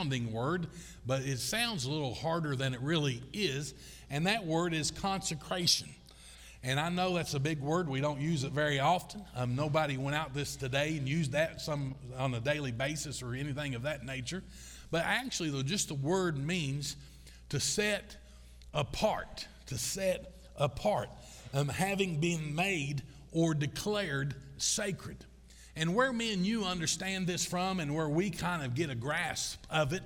sounding word, but it sounds a little harder than it really is, and that word is consecration. And I know that's a big word. We don't use it very often. Um, nobody went out this today and used that some on a daily basis or anything of that nature. But actually, though, just the word means to set apart, to set apart, um, having been made or declared sacred. And where me and you understand this from, and where we kind of get a grasp of it,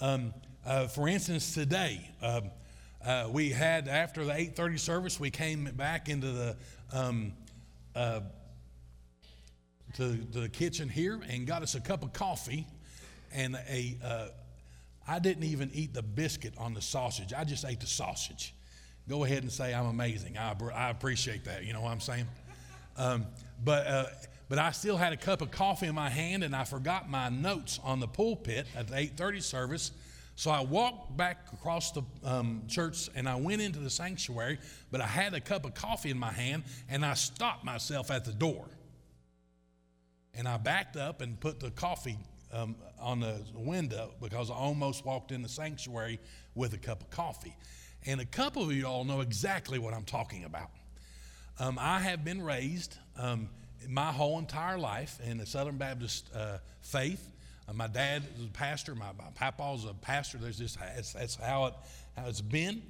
um, uh, for instance, today. Um, uh, we had after the 8:30 service, we came back into the um, uh, to, the kitchen here and got us a cup of coffee and a. Uh, I didn't even eat the biscuit on the sausage. I just ate the sausage. Go ahead and say I'm amazing. I, I appreciate that. You know what I'm saying? Um, but uh, but I still had a cup of coffee in my hand, and I forgot my notes on the pulpit at the 8:30 service. So I walked back across the um, church and I went into the sanctuary, but I had a cup of coffee in my hand and I stopped myself at the door. And I backed up and put the coffee um, on the window because I almost walked in the sanctuary with a cup of coffee. And a couple of you all know exactly what I'm talking about. Um, I have been raised um, my whole entire life in the Southern Baptist uh, faith. Uh, my dad is a pastor. My, my papa's a pastor. There's just that's, that's how it how it's been,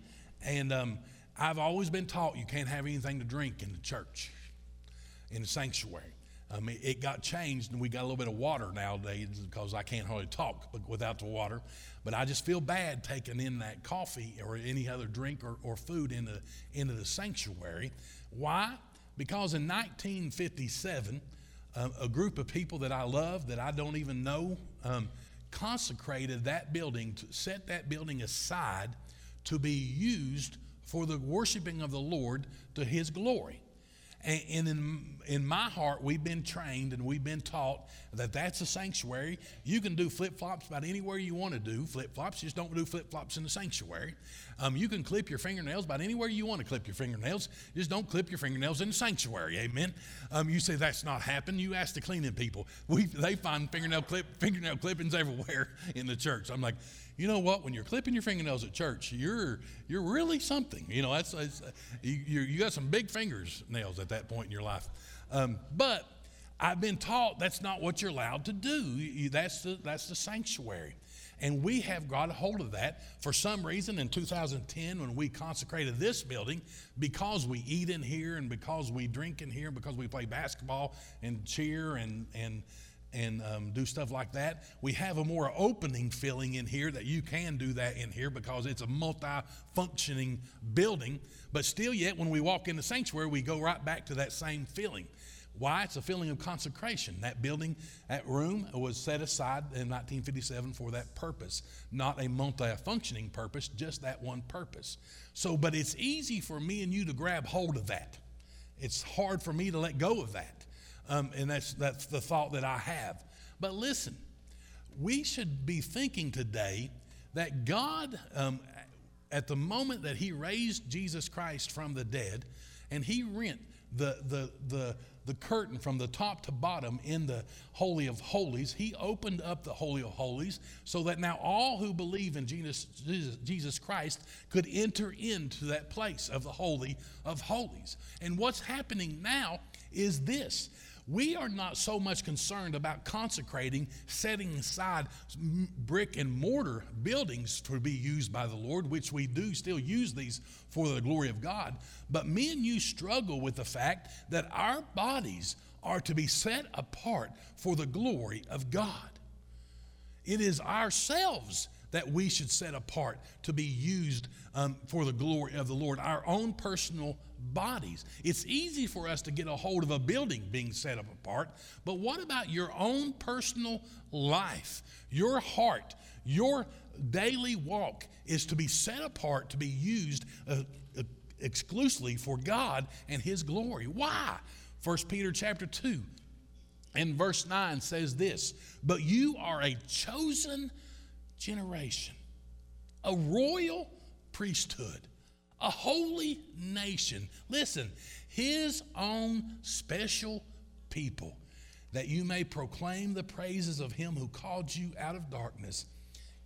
and um, I've always been taught you can't have anything to drink in the church, in the sanctuary. I mean, it got changed, and we got a little bit of water nowadays because I can't hardly talk without the water. But I just feel bad taking in that coffee or any other drink or, or food into, into the sanctuary. Why? Because in 1957, um, a group of people that I love that I don't even know um, consecrated that building, set that building aside to be used for the worshiping of the Lord to His glory. And in, in my heart, we've been trained and we've been taught that that's a sanctuary. You can do flip flops about anywhere you want to do flip flops, just don't do flip flops in the sanctuary. Um, you can clip your fingernails about anywhere you want to clip your fingernails, just don't clip your fingernails in the sanctuary. Amen. Um, you say that's not happened. You ask the cleaning people. We, they find fingernail, clip, fingernail clippings everywhere in the church. I'm like, you know what? When you're clipping your fingernails at church, you're you're really something. You know, that's, that's you, you got some big fingers nails at that point in your life. Um, but I've been taught that's not what you're allowed to do. You, that's the that's the sanctuary. And we have got a hold of that for some reason in 2010 when we consecrated this building because we eat in here and because we drink in here, because we play basketball and cheer and, and and um, do stuff like that. We have a more opening feeling in here that you can do that in here because it's a multi functioning building. But still, yet, when we walk in the sanctuary, we go right back to that same feeling. Why? It's a feeling of consecration. That building, that room was set aside in 1957 for that purpose, not a multi functioning purpose, just that one purpose. So, but it's easy for me and you to grab hold of that. It's hard for me to let go of that. Um, and that's, that's the thought that I have. But listen, we should be thinking today that God, um, at the moment that He raised Jesus Christ from the dead, and He rent the, the, the, the curtain from the top to bottom in the Holy of Holies, He opened up the Holy of Holies so that now all who believe in Jesus, Jesus Christ could enter into that place of the Holy of Holies. And what's happening now is this we are not so much concerned about consecrating, setting aside brick and mortar buildings to be used by the Lord, which we do still use these for the glory of God. But me and you struggle with the fact that our bodies are to be set apart for the glory of God. It is ourselves that we should set apart to be used um, for the glory of the Lord, our own personal bodies. It's easy for us to get a hold of a building being set up apart, but what about your own personal life? Your heart, your daily walk is to be set apart to be used uh, uh, exclusively for God and His glory. Why? 1 Peter chapter 2 and verse 9 says this But you are a chosen generation, a royal priesthood a holy nation. Listen, his own special people, that you may proclaim the praises of him who called you out of darkness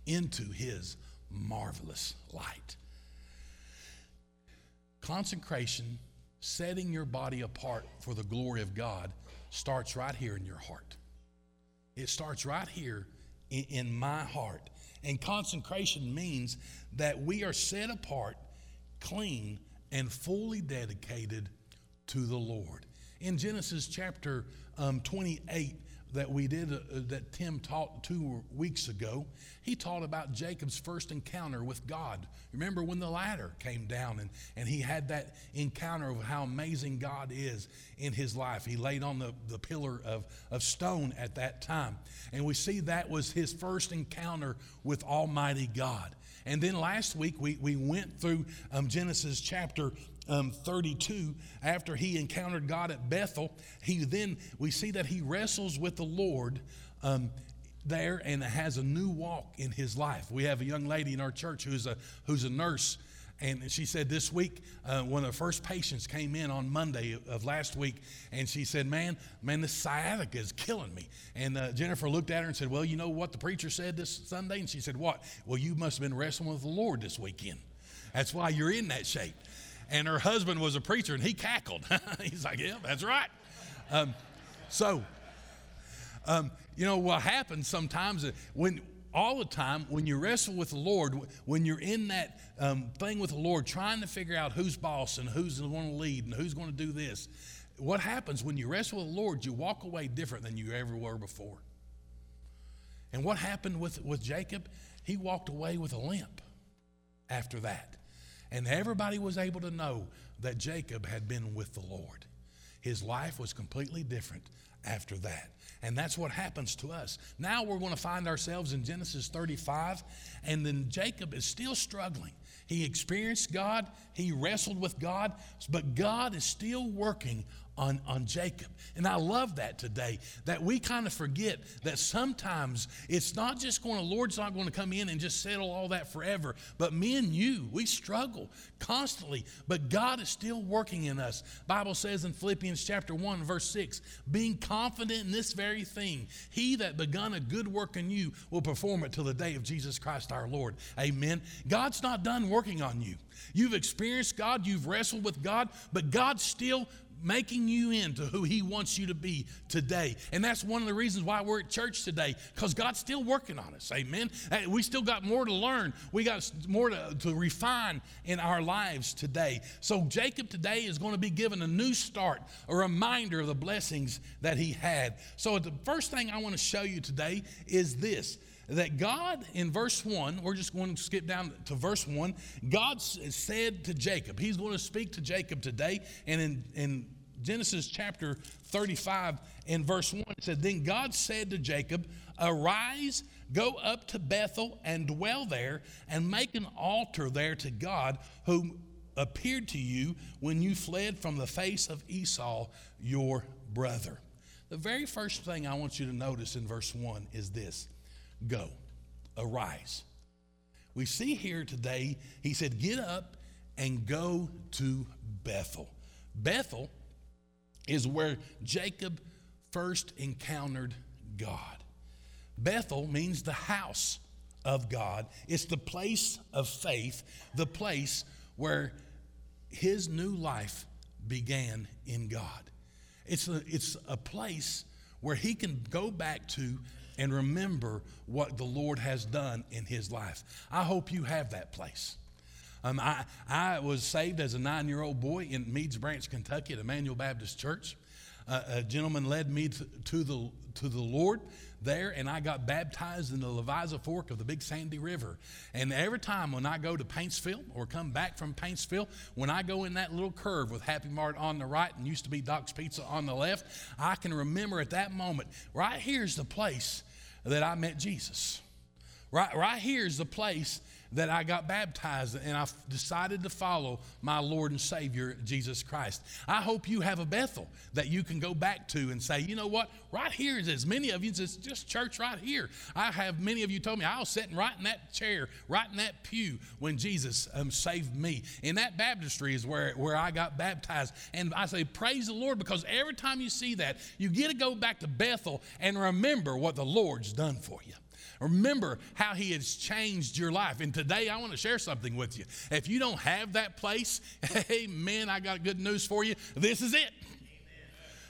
into his marvelous light. Consecration, setting your body apart for the glory of God, starts right here in your heart. It starts right here in, my heart. And consecration means that we are set apart, clean, and fully dedicated to the Lord. In Genesis chapter um, 28, that we did, uh, that Tim taught two weeks ago, he taught about Jacob's first encounter with God. Remember when the ladder came down and, and he had that encounter of how amazing God is in his life. He laid on the, the pillar of, of stone at that time. And we see that was his first encounter with Almighty God. And then last week we, we went through um, Genesis chapter um, 32, after he encountered God at Bethel, he then, we see that he wrestles with the Lord um, there and has a new walk in his life. We have a young lady in our church who's a, who's a nurse. And she said this week, uh, one of the first patients came in on Monday of last week, and she said, "Man, man, this sciatica is killing me." And uh, Jennifer looked at her and said, "Well, you know what the preacher said this Sunday?" And she said, "What?" Well, you must have been wrestling with the Lord this weekend. That's why you're in that shape and her husband was a preacher, and he cackled. He's like, Yeah, that's right. Um, so, um, you know, what happens sometimes when all the time when you wrestle with the Lord, when you're in that um, thing with the Lord, trying to figure out who's boss and who's going to lead and who's going to do this, what happens when you wrestle with the Lord, you walk away different than you ever were before. And what happened with, with Jacob? He walked away with a limp after that. And everybody was able to know that Jacob had been with the Lord. His life was completely different after that. And that's what happens to us. Now we're going to find ourselves in Genesis 35, and then Jacob is still struggling. He experienced God, he wrestled with God, but God is still working on, on Jacob. And I love that today, that we kind of forget that sometimes it's not just going to, Lord's not going to come in and just settle all that forever, but me and you, we struggle constantly, but God is still working in us. Bible says in Philippians chapter 1, verse 6, being confident in this very thing, he that begun a good work in you will perform it till the day of Jesus Christ our Lord. Amen. God's not done working on you. You've experienced God, you've wrestled with God, but God's still making you into who He wants you to be today. And that's one of the reasons why we're at church today, because God's still working on us. Amen. We still got more to learn, we got more to, to refine in our lives today. So, Jacob today is going to be given a new start, a reminder of the blessings that he had. So, the first thing I want to show you today is this that God, in verse 1, we're just going to skip down to verse 1. God said to Jacob, He's going to speak to Jacob today. And in, in Genesis chapter 35, in verse 1, it said, Then God said to Jacob, Arise, go up to Bethel and dwell there, and make an altar there to God who appeared to you when you fled from the face of Esau, your brother. The very first thing I want you to notice in verse 1 is this Go, arise. We see here today, he said, Get up and go to Bethel. Bethel is where Jacob first encountered God. Bethel means the house of God, it's the place of faith, the place where his new life began in God. It's a, it's a place where he can go back to and remember what the Lord has done in his life. I hope you have that place. Um, I, I was saved as a nine year old boy in Meads Branch, Kentucky at Emmanuel Baptist Church. Uh, a gentleman led me to, to, the, to the Lord there, and I got baptized in the Levisa Fork of the Big Sandy River. And every time when I go to Paintsville or come back from Paintsville, when I go in that little curve with Happy Mart on the right and used to be Doc's Pizza on the left, I can remember at that moment, right here's the place that I met Jesus. Right, right here is the place that I got baptized and I decided to follow my Lord and Savior, Jesus Christ. I hope you have a Bethel that you can go back to and say, you know what, right here is as many of you, it's just church right here. I have many of you told me I was sitting right in that chair, right in that pew when Jesus um, saved me. And that baptistry is where, where I got baptized. And I say, praise the Lord, because every time you see that, you get to go back to Bethel and remember what the Lord's done for you. Remember how he has changed your life. And today I want to share something with you. If you don't have that place, hey man, I got good news for you. This is it.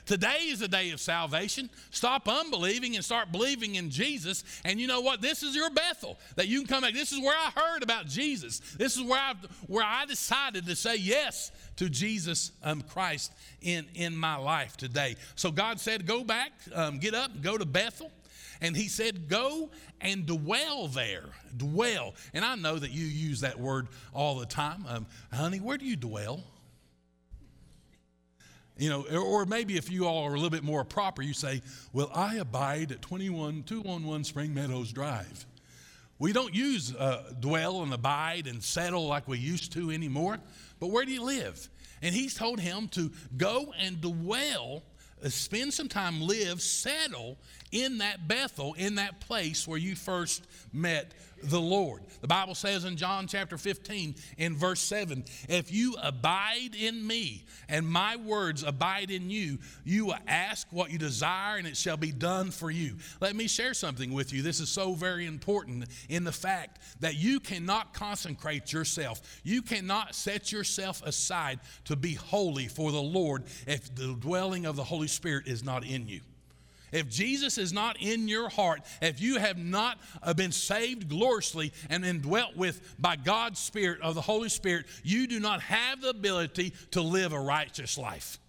Today is a day of salvation. Stop unbelieving and start believing in Jesus. And you know what? This is your Bethel that you can come back. This is where I heard about Jesus. This is where I where I decided to say yes to Jesus um, Christ in in my life today. So God said, "Go back, um, get up, go to Bethel." And he said, Go and dwell there. Dwell. And I know that you use that word all the time. Um, honey, where do you dwell? You know, or maybe if you all are a little bit more proper, you say, Well, I abide at 21 211 Spring Meadows Drive. We don't use uh, dwell and abide and settle like we used to anymore, but where do you live? And he's told him to go and dwell, uh, spend some time, live, settle in that Bethel, in that place where you first met the Lord. The Bible says in John chapter 15, in verse 7, if you abide in me and my words abide in you, you will ask what you desire and it shall be done for you. Let me share something with you. This is so very important in the fact that you cannot consecrate yourself, you cannot set yourself aside to be holy for the Lord if the dwelling of the Holy Spirit is not in you. If Jesus is not in your heart, if you have not uh, been saved gloriously and been dwelt with by God's Spirit of the Holy Spirit, you do not have the ability to live a righteous life.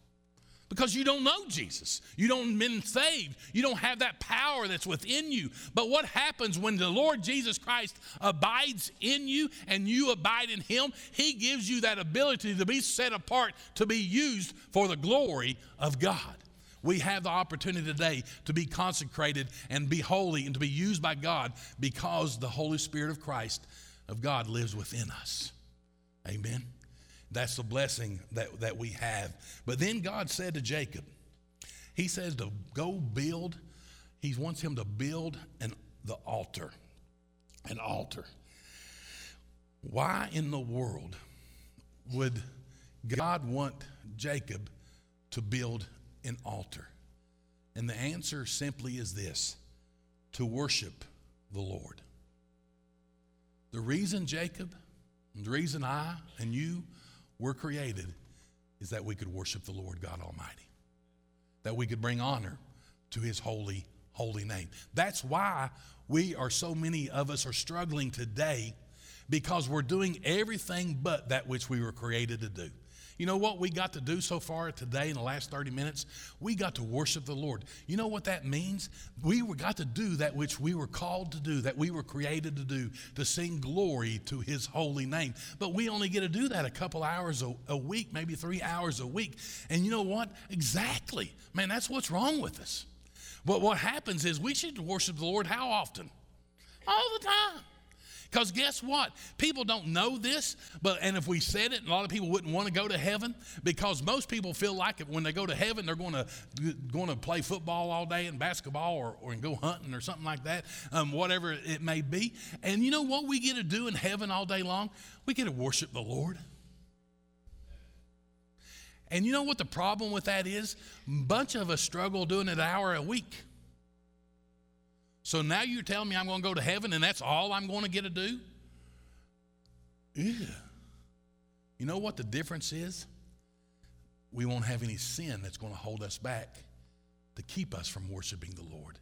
Because you don't know Jesus. You don't been saved. You don't have that power that's within you. But what happens when the Lord Jesus Christ abides in you and you abide in him? He gives you that ability to be set apart, to be used for the glory of God. We have the opportunity today to be consecrated and be holy and to be used by God because the Holy Spirit of Christ, of God, lives within us. Amen. That's the blessing that, that we have. But then God said to Jacob, He says to go build, He wants him to build an, the altar. An altar. Why in the world would God want Jacob to build an altar? And the answer simply is this to worship the Lord. The reason Jacob, the reason I and you were created is that we could worship the Lord God Almighty, that we could bring honor to his holy, holy name. That's why we are so many of us are struggling today because we're doing everything but that which we were created to do. You know what we got to do so far today in the last 30 minutes? We got to worship the Lord. You know what that means? We got to do that which we were called to do, that we were created to do, to sing glory to His holy name. But we only get to do that a couple hours a, a week, maybe three hours a week. And you know what? Exactly. Man, that's what's wrong with us. But what happens is we should worship the Lord how often? All the time. Because guess what? People don't know this, but and if we said it, a lot of people wouldn't want to go to heaven because most people feel like it when they go to heaven, they're going to going to play football all day and basketball or, or go hunting or something like that, um, whatever it may be. And you know what we get to do in heaven all day long? We get to worship the Lord. And you know what the problem with that is? A bunch of us struggle doing it an hour a week. So now you're telling me I'm going to go to heaven and that's all I'm going to get to do? Yeah. You know what the difference is? We won't have any sin that's going to hold us back to keep us from worshiping the Lord.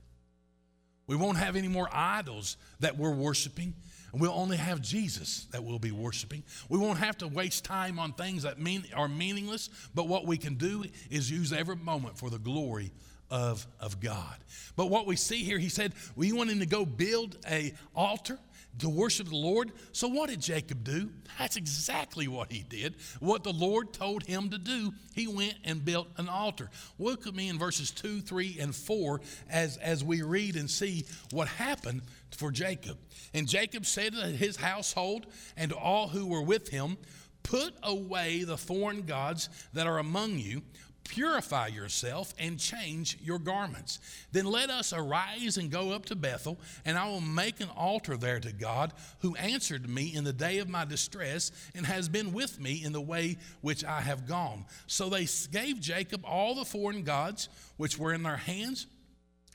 We won't have any more idols that we're worshiping. And we'll only have Jesus that we'll be worshiping. We won't have to waste time on things that mean, are meaningless, but what we can do is use every moment for the glory of, of God. But what we see here, he said, we want him to go build a altar to worship the Lord. So what did Jacob do? That's exactly what he did. What the Lord told him to do, he went and built an altar. Look at me in verses 2, 3, and 4 as, as we read and see what happened for Jacob. And Jacob said to his household and to all who were with him, Put away the foreign gods that are among you Purify yourself and change your garments. Then let us arise and go up to Bethel, and I will make an altar there to God, who answered me in the day of my distress and has been with me in the way which I have gone. So they gave Jacob all the foreign gods which were in their hands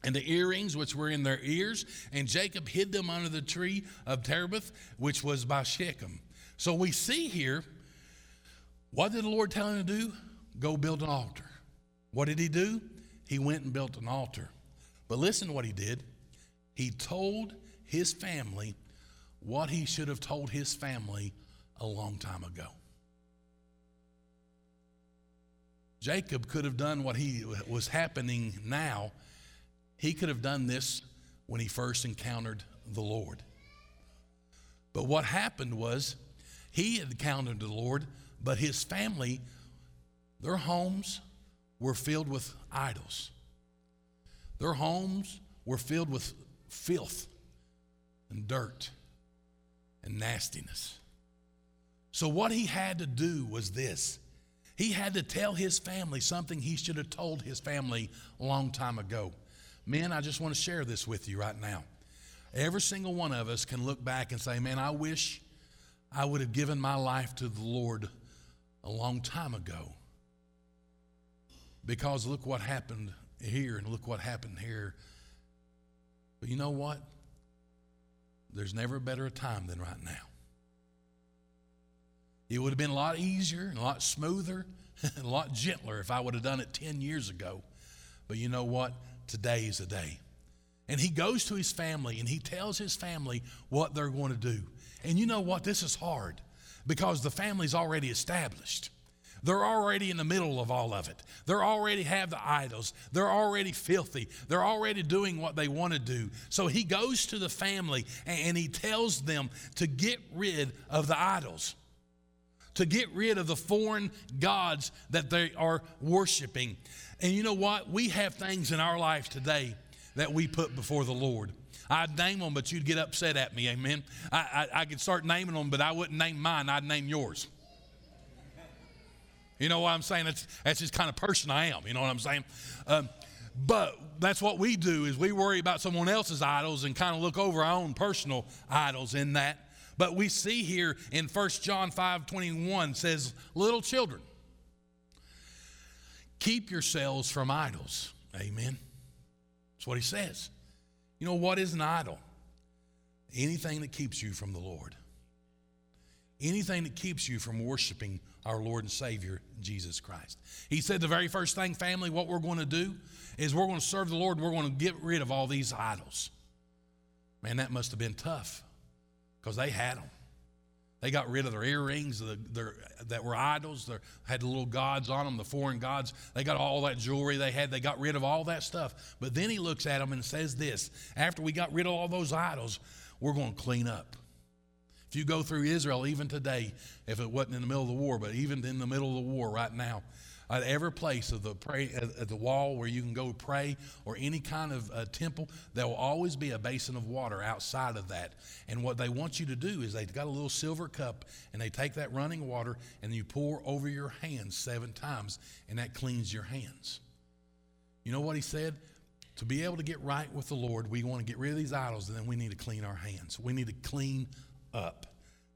and the earrings which were in their ears, and Jacob hid them under the tree of Terebinth, which was by Shechem. So we see here, what did the Lord tell him to do? Go build an altar. What did he do? He went and built an altar. But listen to what he did. He told his family what he should have told his family a long time ago. Jacob could have done what he was happening now. He could have done this when he first encountered the Lord. But what happened was he encountered the Lord, but his family, their homes were filled with idols. Their homes were filled with filth and dirt and nastiness. So, what he had to do was this he had to tell his family something he should have told his family a long time ago. Men, I just want to share this with you right now. Every single one of us can look back and say, Man, I wish I would have given my life to the Lord a long time ago. Because look what happened here and look what happened here. But you know what? There's never a better time than right now. It would have been a lot easier and a lot smoother and a lot gentler if I would have done it 10 years ago. But you know what? Today is a day. And he goes to his family and he tells his family what they're going to do. And you know what? This is hard because the family's already established. They're already in the middle of all of it. They already have the idols. They're already filthy. They're already doing what they want to do. So he goes to the family and he tells them to get rid of the idols to get rid of the foreign gods that they are worshiping. And you know what? We have things in our life today that we put before the Lord. I'd name them, but you'd get upset at me. Amen. I, I, I could start naming them, but I wouldn't name mine. I'd name yours. You know what I'm saying? That's, that's just kind of person I am. You know what I'm saying? Um, but that's what we do is we worry about someone else's idols and kind of look over our own personal idols in that. But we see here in 1 John 5 21 says, Little children, keep yourselves from idols. Amen. That's what he says. You know what is an idol? Anything that keeps you from the Lord. Anything that keeps you from worshiping our Lord and Savior, Jesus Christ. He said the very first thing, family, what we're going to do is we're going to serve the Lord we're going to get rid of all these idols. Man, that must have been tough because they had them. They got rid of their earrings the, their, that were idols. They had the little gods on them, the foreign gods. They got all that jewelry they had. They got rid of all that stuff. But then he looks at them and says this After we got rid of all those idols, we're going to clean up. If you go through Israel, even today, if it wasn't in the middle of the war, but even in the middle of the war right now, at every place of the pray at the wall where you can go pray or any kind of uh, temple there will always be a basin of water outside of that. And what they want you to do is they've got a little silver cup and they take that running water and you pour over your hands seven times and that cleans your hands. You know what he said? To be able to get right with the lord we want to get rid of these idols and then we need to clean our hands. We need to clean up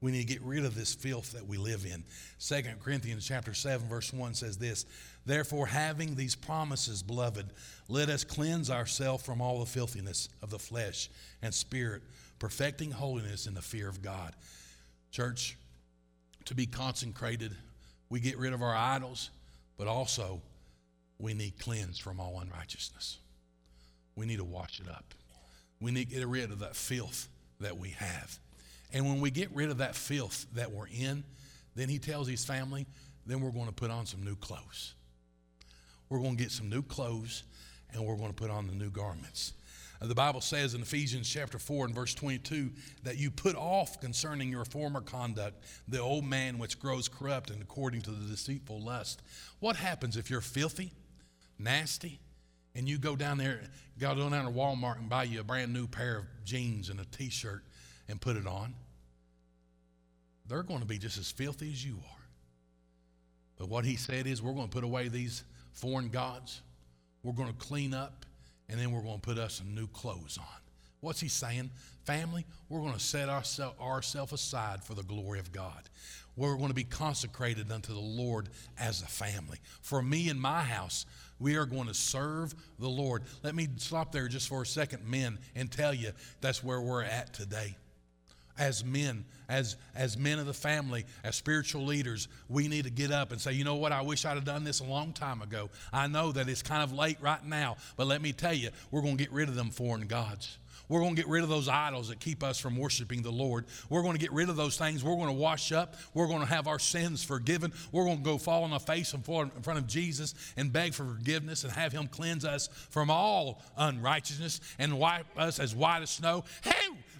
we need to get rid of this filth that we live in. 2 Corinthians chapter 7 verse 1 says this, Therefore having these promises, beloved, let us cleanse ourselves from all the filthiness of the flesh and spirit, perfecting holiness in the fear of God. Church, to be consecrated, we get rid of our idols, but also we need cleansed from all unrighteousness. We need to wash it up. We need to get rid of that filth that we have. And when we get rid of that filth that we're in, then he tells his family, then we're going to put on some new clothes. We're going to get some new clothes and we're going to put on the new garments. Uh, the Bible says in Ephesians chapter 4 and verse 22 that you put off concerning your former conduct the old man which grows corrupt and according to the deceitful lust. What happens if you're filthy, nasty, and you go down there, go down to Walmart and buy you a brand new pair of jeans and a t shirt and put it on, they're going to be just as filthy as you are. But what he said is, we're going to put away these foreign gods, we're going to clean up, and then we're going to put us some new clothes on. What's he saying? Family, we're going to set ourselves aside for the glory of God. We're going to be consecrated unto the Lord as a family. For me and my house, We are going to serve the Lord. Let me stop there just for a second, men, and tell you that's where we're at today. As men, as, as men of the family, as spiritual leaders, we need to get up and say, you know what, I wish I'd have done this a long time ago. I know that it's kind of late right now, but let me tell you, we're going to get rid of them foreign gods. We're going to get rid of those idols that keep us from worshiping the Lord. We're going to get rid of those things. We're going to wash up. We're going to have our sins forgiven. We're going to go fall on our face in front of Jesus and beg for forgiveness and have Him cleanse us from all unrighteousness and wipe us as white as snow. Hey,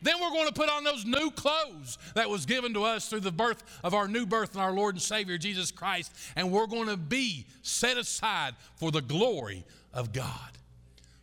then we're going to put on those new clothes that was given to us through the birth of our new birth in our Lord and Savior Jesus Christ. And we're going to be set aside for the glory of God.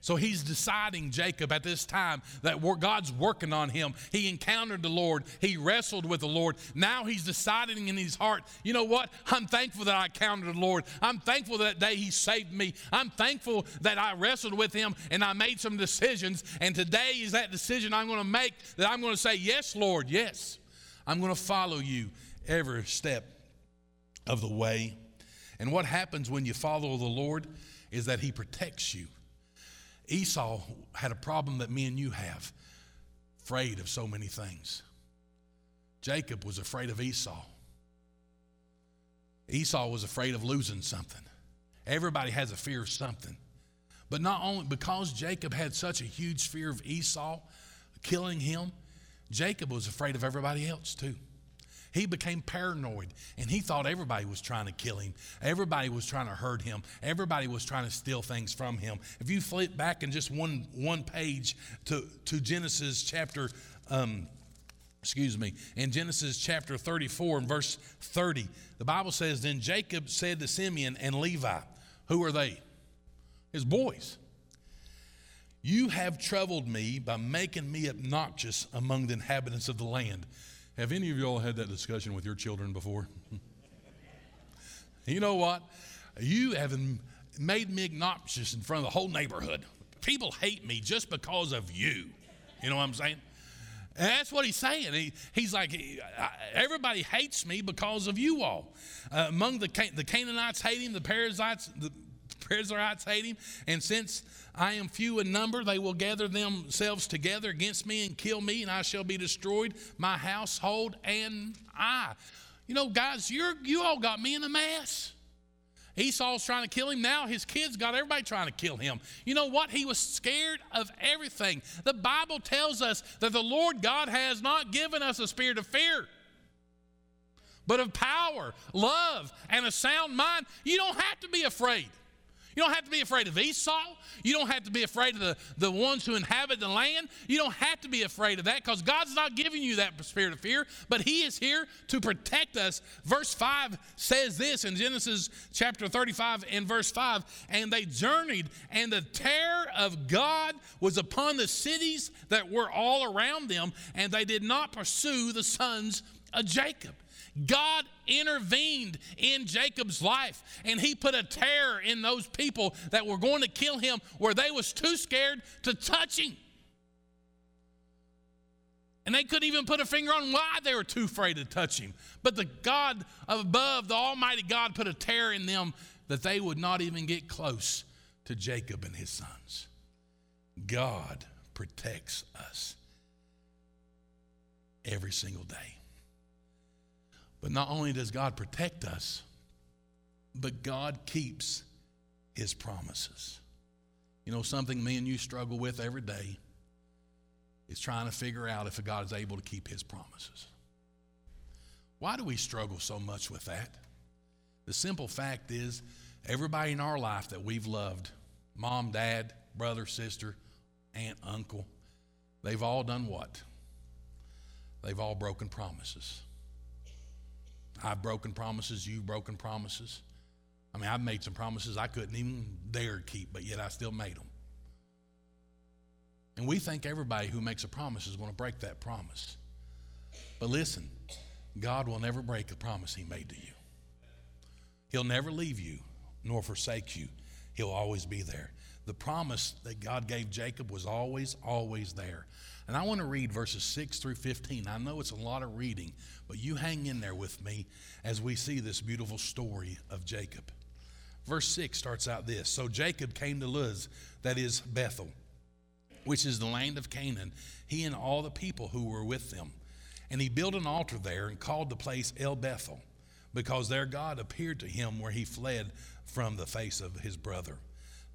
So he's deciding, Jacob, at this time that God's working on him. He encountered the Lord, he wrestled with the Lord. Now he's deciding in his heart, you know what? I'm thankful that I encountered the Lord. I'm thankful that day he saved me. I'm thankful that I wrestled with him and I made some decisions. And today is that decision I'm going to make that I'm going to say, Yes, Lord, yes. I'm going to follow you every step of the way. And what happens when you follow the Lord is that he protects you. Esau had a problem that me and you have afraid of so many things. Jacob was afraid of Esau. Esau was afraid of losing something. Everybody has a fear of something. But not only because Jacob had such a huge fear of Esau killing him, Jacob was afraid of everybody else too. He became paranoid and he thought everybody was trying to kill him. Everybody was trying to hurt him. Everybody was trying to steal things from him. If you flip back in just one, one page to, to Genesis chapter, um, excuse me, in Genesis chapter 34 and verse 30, the Bible says, Then Jacob said to Simeon and Levi, Who are they? His boys. You have troubled me by making me obnoxious among the inhabitants of the land. Have any of y'all had that discussion with your children before? you know what? You have made me obnoxious in front of the whole neighborhood. People hate me just because of you. You know what I'm saying? And that's what he's saying. He, he's like, everybody hates me because of you all. Uh, among the, the Canaanites hate him, the Perizzites, the Perizzites hate him, and since I am few in number. They will gather themselves together against me and kill me, and I shall be destroyed, my household and I. You know, guys, you're, you all got me in a mess. Esau's trying to kill him. Now his kids got everybody trying to kill him. You know what? He was scared of everything. The Bible tells us that the Lord God has not given us a spirit of fear, but of power, love, and a sound mind. You don't have to be afraid. You don't have to be afraid of Esau. You don't have to be afraid of the, the ones who inhabit the land. You don't have to be afraid of that because God's not giving you that spirit of fear, but He is here to protect us. Verse 5 says this in Genesis chapter 35 and verse 5 And they journeyed, and the terror of God was upon the cities that were all around them, and they did not pursue the sons of Jacob. God intervened in Jacob's life and he put a terror in those people that were going to kill him where they was too scared to touch him. And they couldn't even put a finger on why they were too afraid to touch him. But the God above, the Almighty God, put a terror in them that they would not even get close to Jacob and his sons. God protects us every single day. But not only does God protect us, but God keeps his promises. You know, something me and you struggle with every day is trying to figure out if God is able to keep his promises. Why do we struggle so much with that? The simple fact is, everybody in our life that we've loved mom, dad, brother, sister, aunt, uncle they've all done what? They've all broken promises. I've broken promises, you've broken promises. I mean, I've made some promises I couldn't even dare keep, but yet I still made them. And we think everybody who makes a promise is going to break that promise. But listen, God will never break a promise He made to you. He'll never leave you nor forsake you, He'll always be there. The promise that God gave Jacob was always, always there. And I want to read verses 6 through 15. I know it's a lot of reading, but you hang in there with me as we see this beautiful story of Jacob. Verse 6 starts out this So Jacob came to Luz, that is Bethel, which is the land of Canaan, he and all the people who were with them. And he built an altar there and called the place El Bethel, because there God appeared to him where he fled from the face of his brother.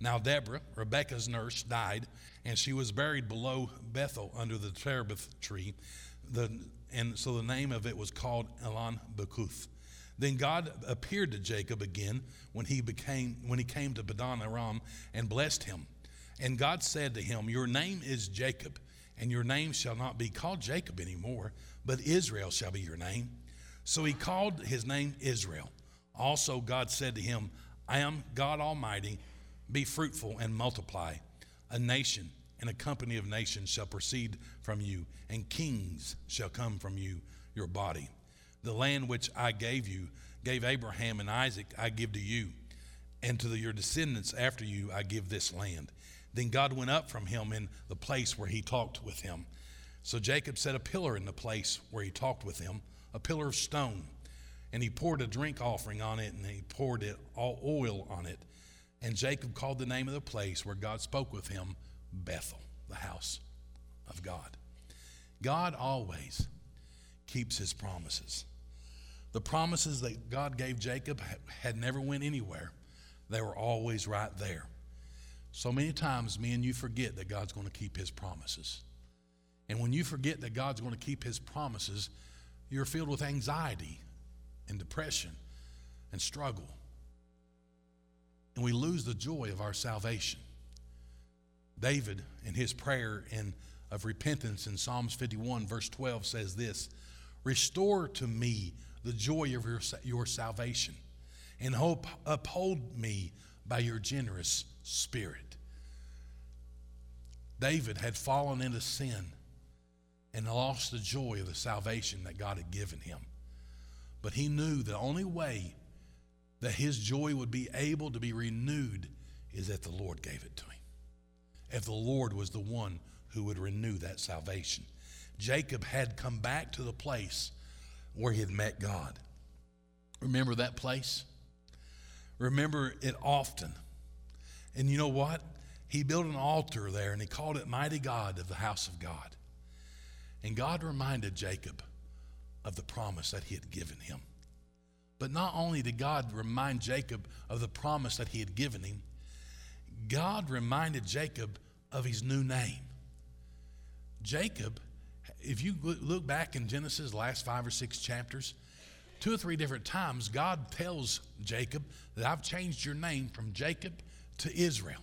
Now Deborah, Rebekah's nurse, died, and she was buried below Bethel under the terebinth tree. The, and so the name of it was called Allon Bachuth. Then God appeared to Jacob again when he became when he came to Padan Aram and blessed him. And God said to him, Your name is Jacob, and your name shall not be called Jacob anymore, but Israel shall be your name. So he called his name Israel. Also, God said to him, I am God Almighty. Be fruitful and multiply. A nation and a company of nations shall proceed from you, and kings shall come from you, your body. The land which I gave you, gave Abraham and Isaac, I give to you, and to the, your descendants after you, I give this land. Then God went up from him in the place where he talked with him. So Jacob set a pillar in the place where he talked with him, a pillar of stone. And he poured a drink offering on it, and he poured it, all oil on it. And Jacob called the name of the place where God spoke with him Bethel, the house of God. God always keeps his promises. The promises that God gave Jacob had never went anywhere. They were always right there. So many times me and you forget that God's going to keep his promises. And when you forget that God's going to keep his promises, you're filled with anxiety and depression and struggle. And we lose the joy of our salvation. David, in his prayer in, of repentance in Psalms 51, verse 12, says this Restore to me the joy of your, your salvation and hope, uphold me by your generous spirit. David had fallen into sin and lost the joy of the salvation that God had given him. But he knew the only way that his joy would be able to be renewed is that the Lord gave it to him. If the Lord was the one who would renew that salvation. Jacob had come back to the place where he had met God. Remember that place? Remember it often. And you know what? He built an altar there and he called it Mighty God of the house of God. And God reminded Jacob of the promise that he had given him. But not only did God remind Jacob of the promise that he had given him, God reminded Jacob of his new name. Jacob if you look back in Genesis, last five or six chapters, two or three different times, God tells Jacob that I've changed your name from Jacob to Israel.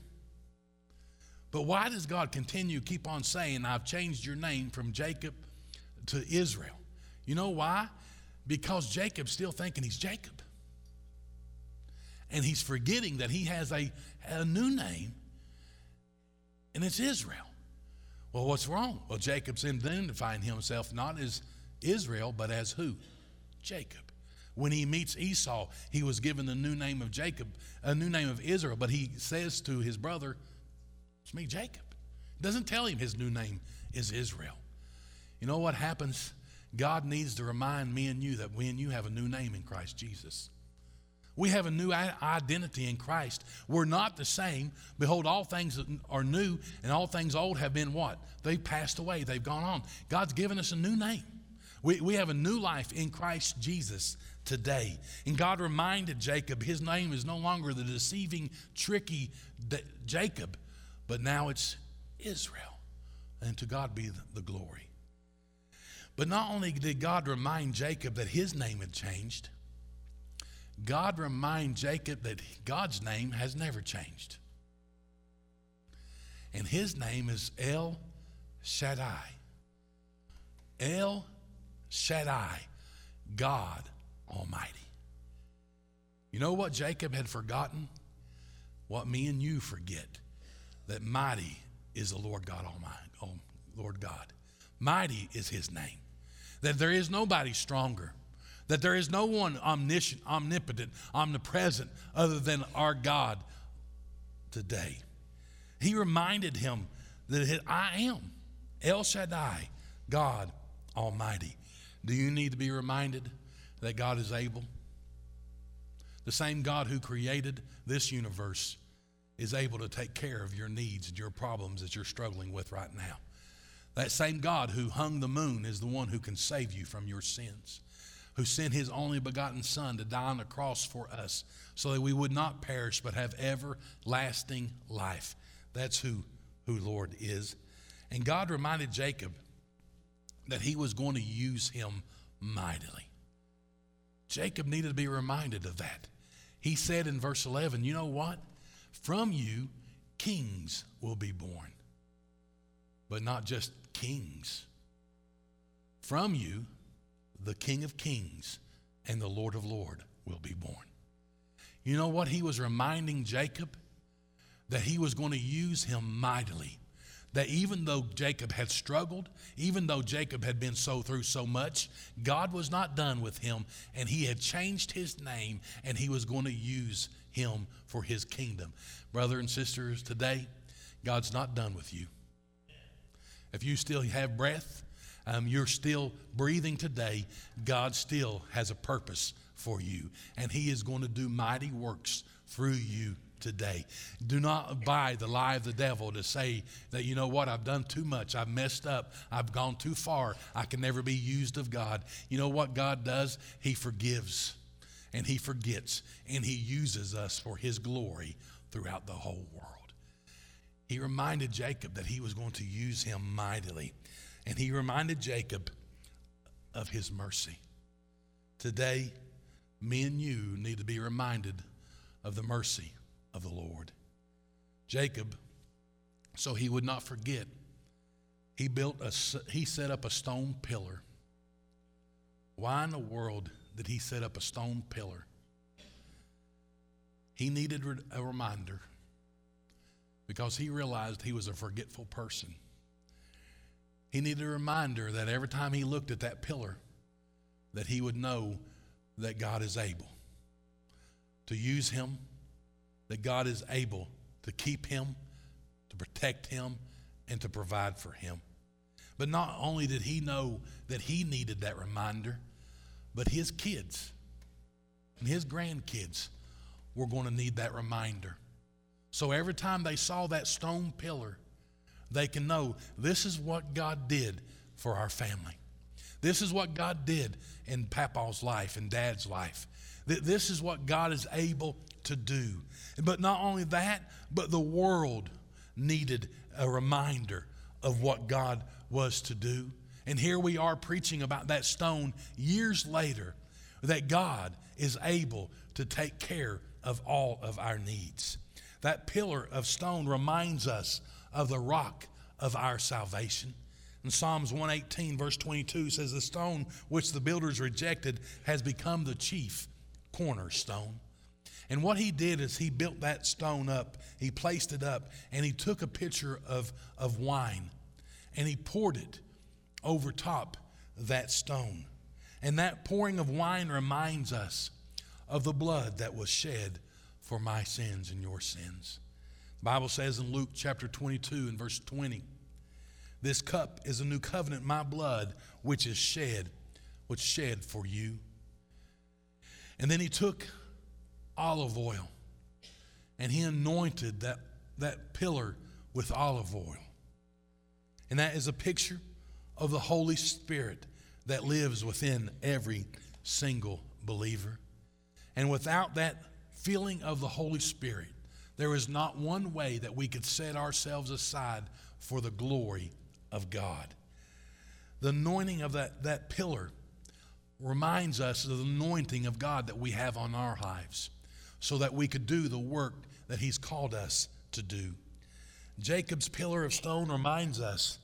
But why does God continue keep on saying, I've changed your name from Jacob to Israel? You know why? Because Jacob's still thinking he's Jacob. And he's forgetting that he has a, a new name, and it's Israel. Well, what's wrong? Well, Jacob's identifying himself not as Israel, but as who? Jacob. When he meets Esau, he was given the new name of Jacob, a new name of Israel, but he says to his brother, It's me, Jacob. Doesn't tell him his new name is Israel. You know what happens? God needs to remind me and you that we and you have a new name in Christ Jesus. We have a new identity in Christ. We're not the same. Behold, all things are new, and all things old have been what? They've passed away, they've gone on. God's given us a new name. We, we have a new life in Christ Jesus today. And God reminded Jacob his name is no longer the deceiving, tricky Jacob, but now it's Israel. And to God be the glory. But not only did God remind Jacob that his name had changed, God reminded Jacob that God's name has never changed. And his name is El Shaddai. El Shaddai, God Almighty. You know what Jacob had forgotten? What me and you forget that mighty is the Lord God Almighty, oh, Lord God. Mighty is his name. That there is nobody stronger that there is no one omniscient, omnipotent, omnipresent other than our God today. He reminded him that I am El Shaddai, God Almighty. Do you need to be reminded that God is able? The same God who created this universe is able to take care of your needs and your problems that you're struggling with right now. That same God who hung the moon is the one who can save you from your sins, who sent his only begotten Son to die on the cross for us so that we would not perish but have everlasting life. That's who, who Lord is. And God reminded Jacob that he was going to use him mightily. Jacob needed to be reminded of that. He said in verse 11, You know what? From you, kings will be born. But not just kings. From you, the King of kings and the Lord of lords will be born. You know what? He was reminding Jacob that he was going to use him mightily that even though Jacob had struggled, even though Jacob had been so through so much, God was not done with him, and he had changed his name, and he was going to use him for his kingdom. Brother and sisters, today, God's not done with you. If you still have breath, um, you're still breathing today, God still has a purpose for you, and He is going to do mighty works through you today. Do not buy the lie of the devil to say that, you know what, I've done too much. I've messed up. I've gone too far. I can never be used of God. You know what God does? He forgives and He forgets and He uses us for His glory throughout the whole world. He reminded Jacob that He was going to use him mightily. And He reminded Jacob of His mercy. Today, me and you need to be reminded of the mercy of the Lord. Jacob, so he would not forget, he built a he set up a stone pillar. Why in the world did he set up a stone pillar? He needed a reminder because he realized he was a forgetful person. He needed a reminder that every time he looked at that pillar, that he would know that God is able to use him that God is able to keep him, to protect him, and to provide for him. But not only did he know that he needed that reminder, but his kids and his grandkids were going to need that reminder. So every time they saw that stone pillar, they can know this is what God did for our family. This is what God did in Papa's life and Dad's life. This is what God is able to do. But not only that, but the world needed a reminder of what God was to do. And here we are preaching about that stone years later that God is able to take care of all of our needs. That pillar of stone reminds us of the rock of our salvation. In Psalms 118, verse 22 says, The stone which the builders rejected has become the chief cornerstone. And what he did is he built that stone up, he placed it up, and he took a pitcher of, of wine and he poured it over top that stone. And that pouring of wine reminds us of the blood that was shed for my sins and your sins. The Bible says in Luke chapter 22 and verse 20, this cup is a new covenant, my blood, which is shed, which shed for you. And then he took olive oil and he anointed that, that pillar with olive oil. And that is a picture of the Holy Spirit that lives within every single believer. And without that feeling of the Holy Spirit, there is not one way that we could set ourselves aside for the glory of God. The anointing of that, that pillar reminds us of the anointing of God that we have on our lives so that we could do the work that He's called us to do. Jacob's pillar of stone reminds us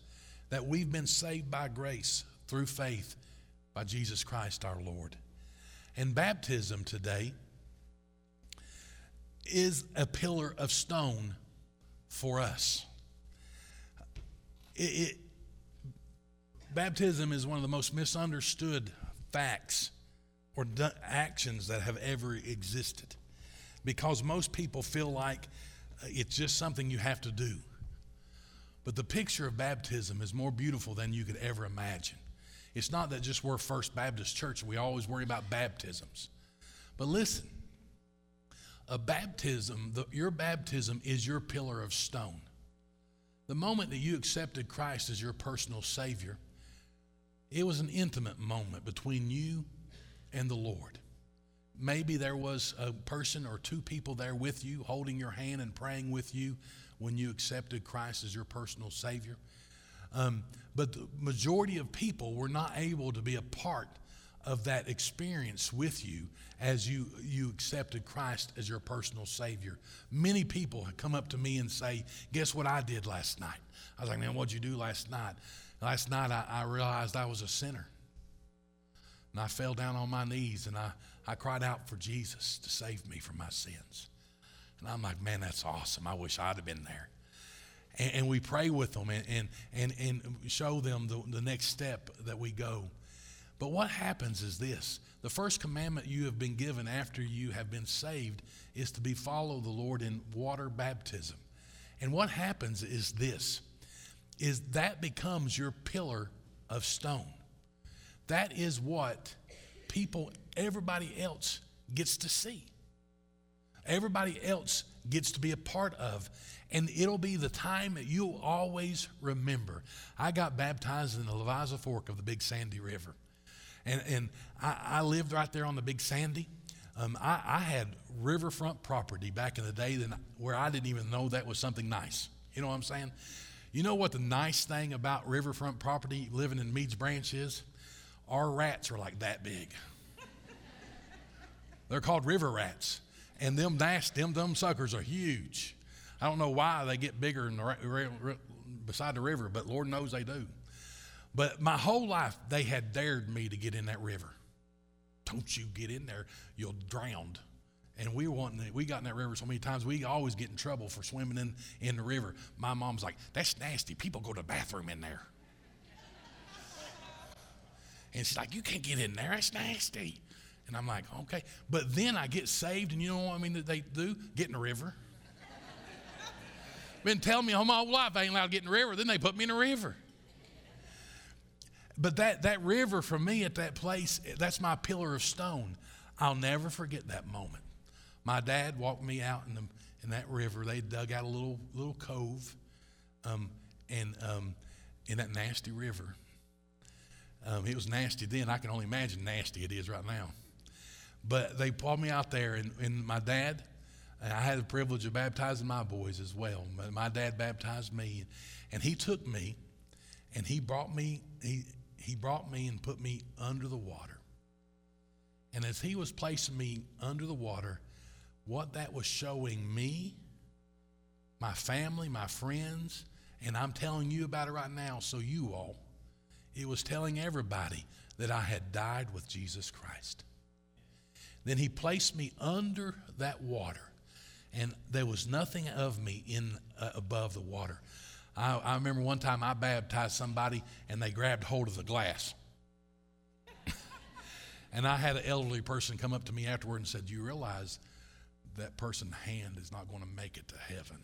that we've been saved by grace through faith by Jesus Christ our Lord. And baptism today is a pillar of stone for us. It, it, baptism is one of the most misunderstood facts or actions that have ever existed because most people feel like uh, it's just something you have to do. But the picture of baptism is more beautiful than you could ever imagine. It's not that just we're First Baptist Church, we always worry about baptisms. But listen, a baptism, the, your baptism is your pillar of stone. The moment that you accepted Christ as your personal Savior, it was an intimate moment between you and the Lord. Maybe there was a person or two people there with you, holding your hand and praying with you when you accepted Christ as your personal Savior. Um, but the majority of people were not able to be a part of that experience with you as you, you accepted Christ as your personal Savior. Many people have come up to me and say, Guess what I did last night? I was like, Man, what'd you do last night? Last night I, I realized I was a sinner. And I fell down on my knees and I, I cried out for Jesus to save me from my sins. And I'm like, Man, that's awesome. I wish I'd have been there. And, and we pray with them and, and, and, and show them the, the next step that we go. But what happens is this the first commandment you have been given after you have been saved is to be follow the Lord in water baptism. And what happens is this is that becomes your pillar of stone. That is what people everybody else gets to see. Everybody else gets to be a part of and it'll be the time that you'll always remember. I got baptized in the Levisa Fork of the Big Sandy River. And, and I, I lived right there on the Big Sandy. Um, I, I, had riverfront property back in the day that, where I didn't even know that was something nice. You know what I'm saying? You know what the nice thing about riverfront property living in Meads Branch is? Our rats are like that big. They're called river rats. And them nasty, them dumb suckers are huge. I don't know why they get bigger in the, beside the river, but Lord knows they do. But my whole life, they had dared me to get in that river. Don't you get in there, you'll drown. And we want we got in that river so many times, we always get in trouble for swimming in, in the river. My mom's like, that's nasty. People go to the bathroom in there. and she's like, you can't get in there, that's nasty. And I'm like, okay. But then I get saved, and you know what I mean that they do? Get in the river. Been telling me all my whole life I ain't allowed to get in the river. Then they put me in the river. But that, that river for me at that place, that's my pillar of stone. I'll never forget that moment. My dad walked me out in, the, in that river. They dug out a little, little cove um, and um, in that nasty river. Um, it was nasty then. I can only imagine nasty it is right now. But they pulled me out there, and, and my dad, I had the privilege of baptizing my boys as well. My dad baptized me, and he took me, and he brought me. He brought me and put me under the water. And as he was placing me under the water, what that was showing me, my family, my friends, and I'm telling you about it right now, so you all, it was telling everybody that I had died with Jesus Christ. Then he placed me under that water, and there was nothing of me in uh, above the water. I, I remember one time I baptized somebody and they grabbed hold of the glass. and I had an elderly person come up to me afterward and said, Do you realize that person's hand is not going to make it to heaven?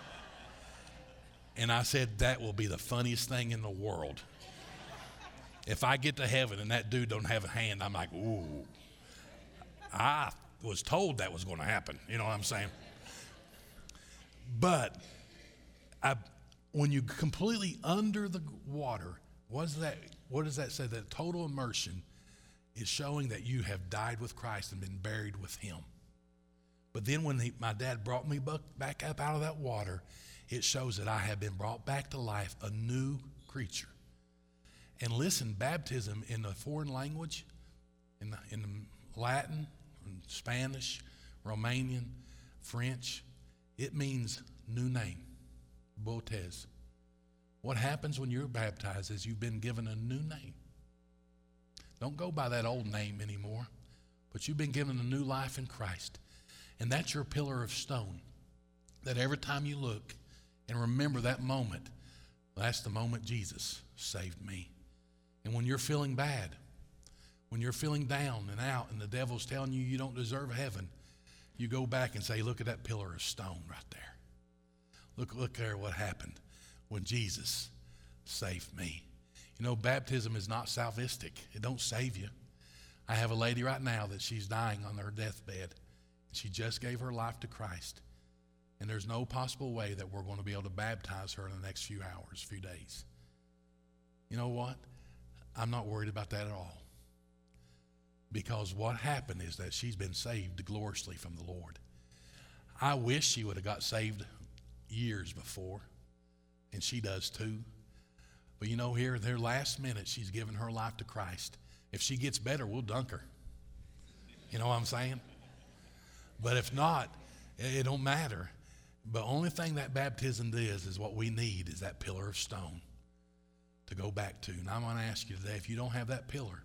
and I said, That will be the funniest thing in the world. If I get to heaven and that dude don't have a hand, I'm like, Ooh. I was told that was going to happen. You know what I'm saying? But I, when you completely under the water, what does that, what does that say? That total immersion is showing that you have died with Christ and been buried with Him. But then when he, my dad brought me back up out of that water, it shows that I have been brought back to life, a new creature. And listen, baptism in the foreign language, in, the, in Latin, Spanish, Romanian, French, it means new name. Botez. What happens when you're baptized is you've been given a new name. Don't go by that old name anymore, but you've been given a new life in Christ. And that's your pillar of stone. That every time you look and remember that moment, that's the moment Jesus saved me. And when you're feeling bad, when you're feeling down and out, and the devil's telling you you don't deserve heaven, you go back and say, Look at that pillar of stone right there. Look, look there what happened when Jesus saved me. You know, baptism is not salvific. It don't save you. I have a lady right now that she's dying on her deathbed, She just gave her life to Christ. And there's no possible way that we're going to be able to baptize her in the next few hours, few days. You know what? I'm not worried about that at all. Because what happened is that she's been saved gloriously from the Lord. I wish she would have got saved years before, and she does too. But you know, here, their last minute, she's given her life to Christ. If she gets better, we'll dunk her. You know what I'm saying? But if not, it don't matter. But only thing that baptism is is what we need is that pillar of stone to go back to. And I'm going to ask you today, if you don't have that pillar,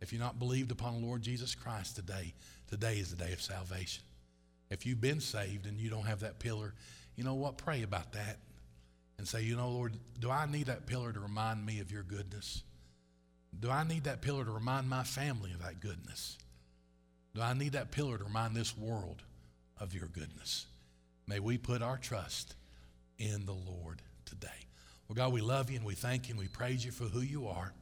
if you're not believed upon the Lord Jesus Christ today, today is the day of salvation. If you've been saved and you don't have that pillar, you know what? Pray about that and say, you know, Lord, do I need that pillar to remind me of your goodness? Do I need that pillar to remind my family of that goodness? Do I need that pillar to remind this world of your goodness? May we put our trust in the Lord today. Well, God, we love you and we thank you and we praise you for who you are.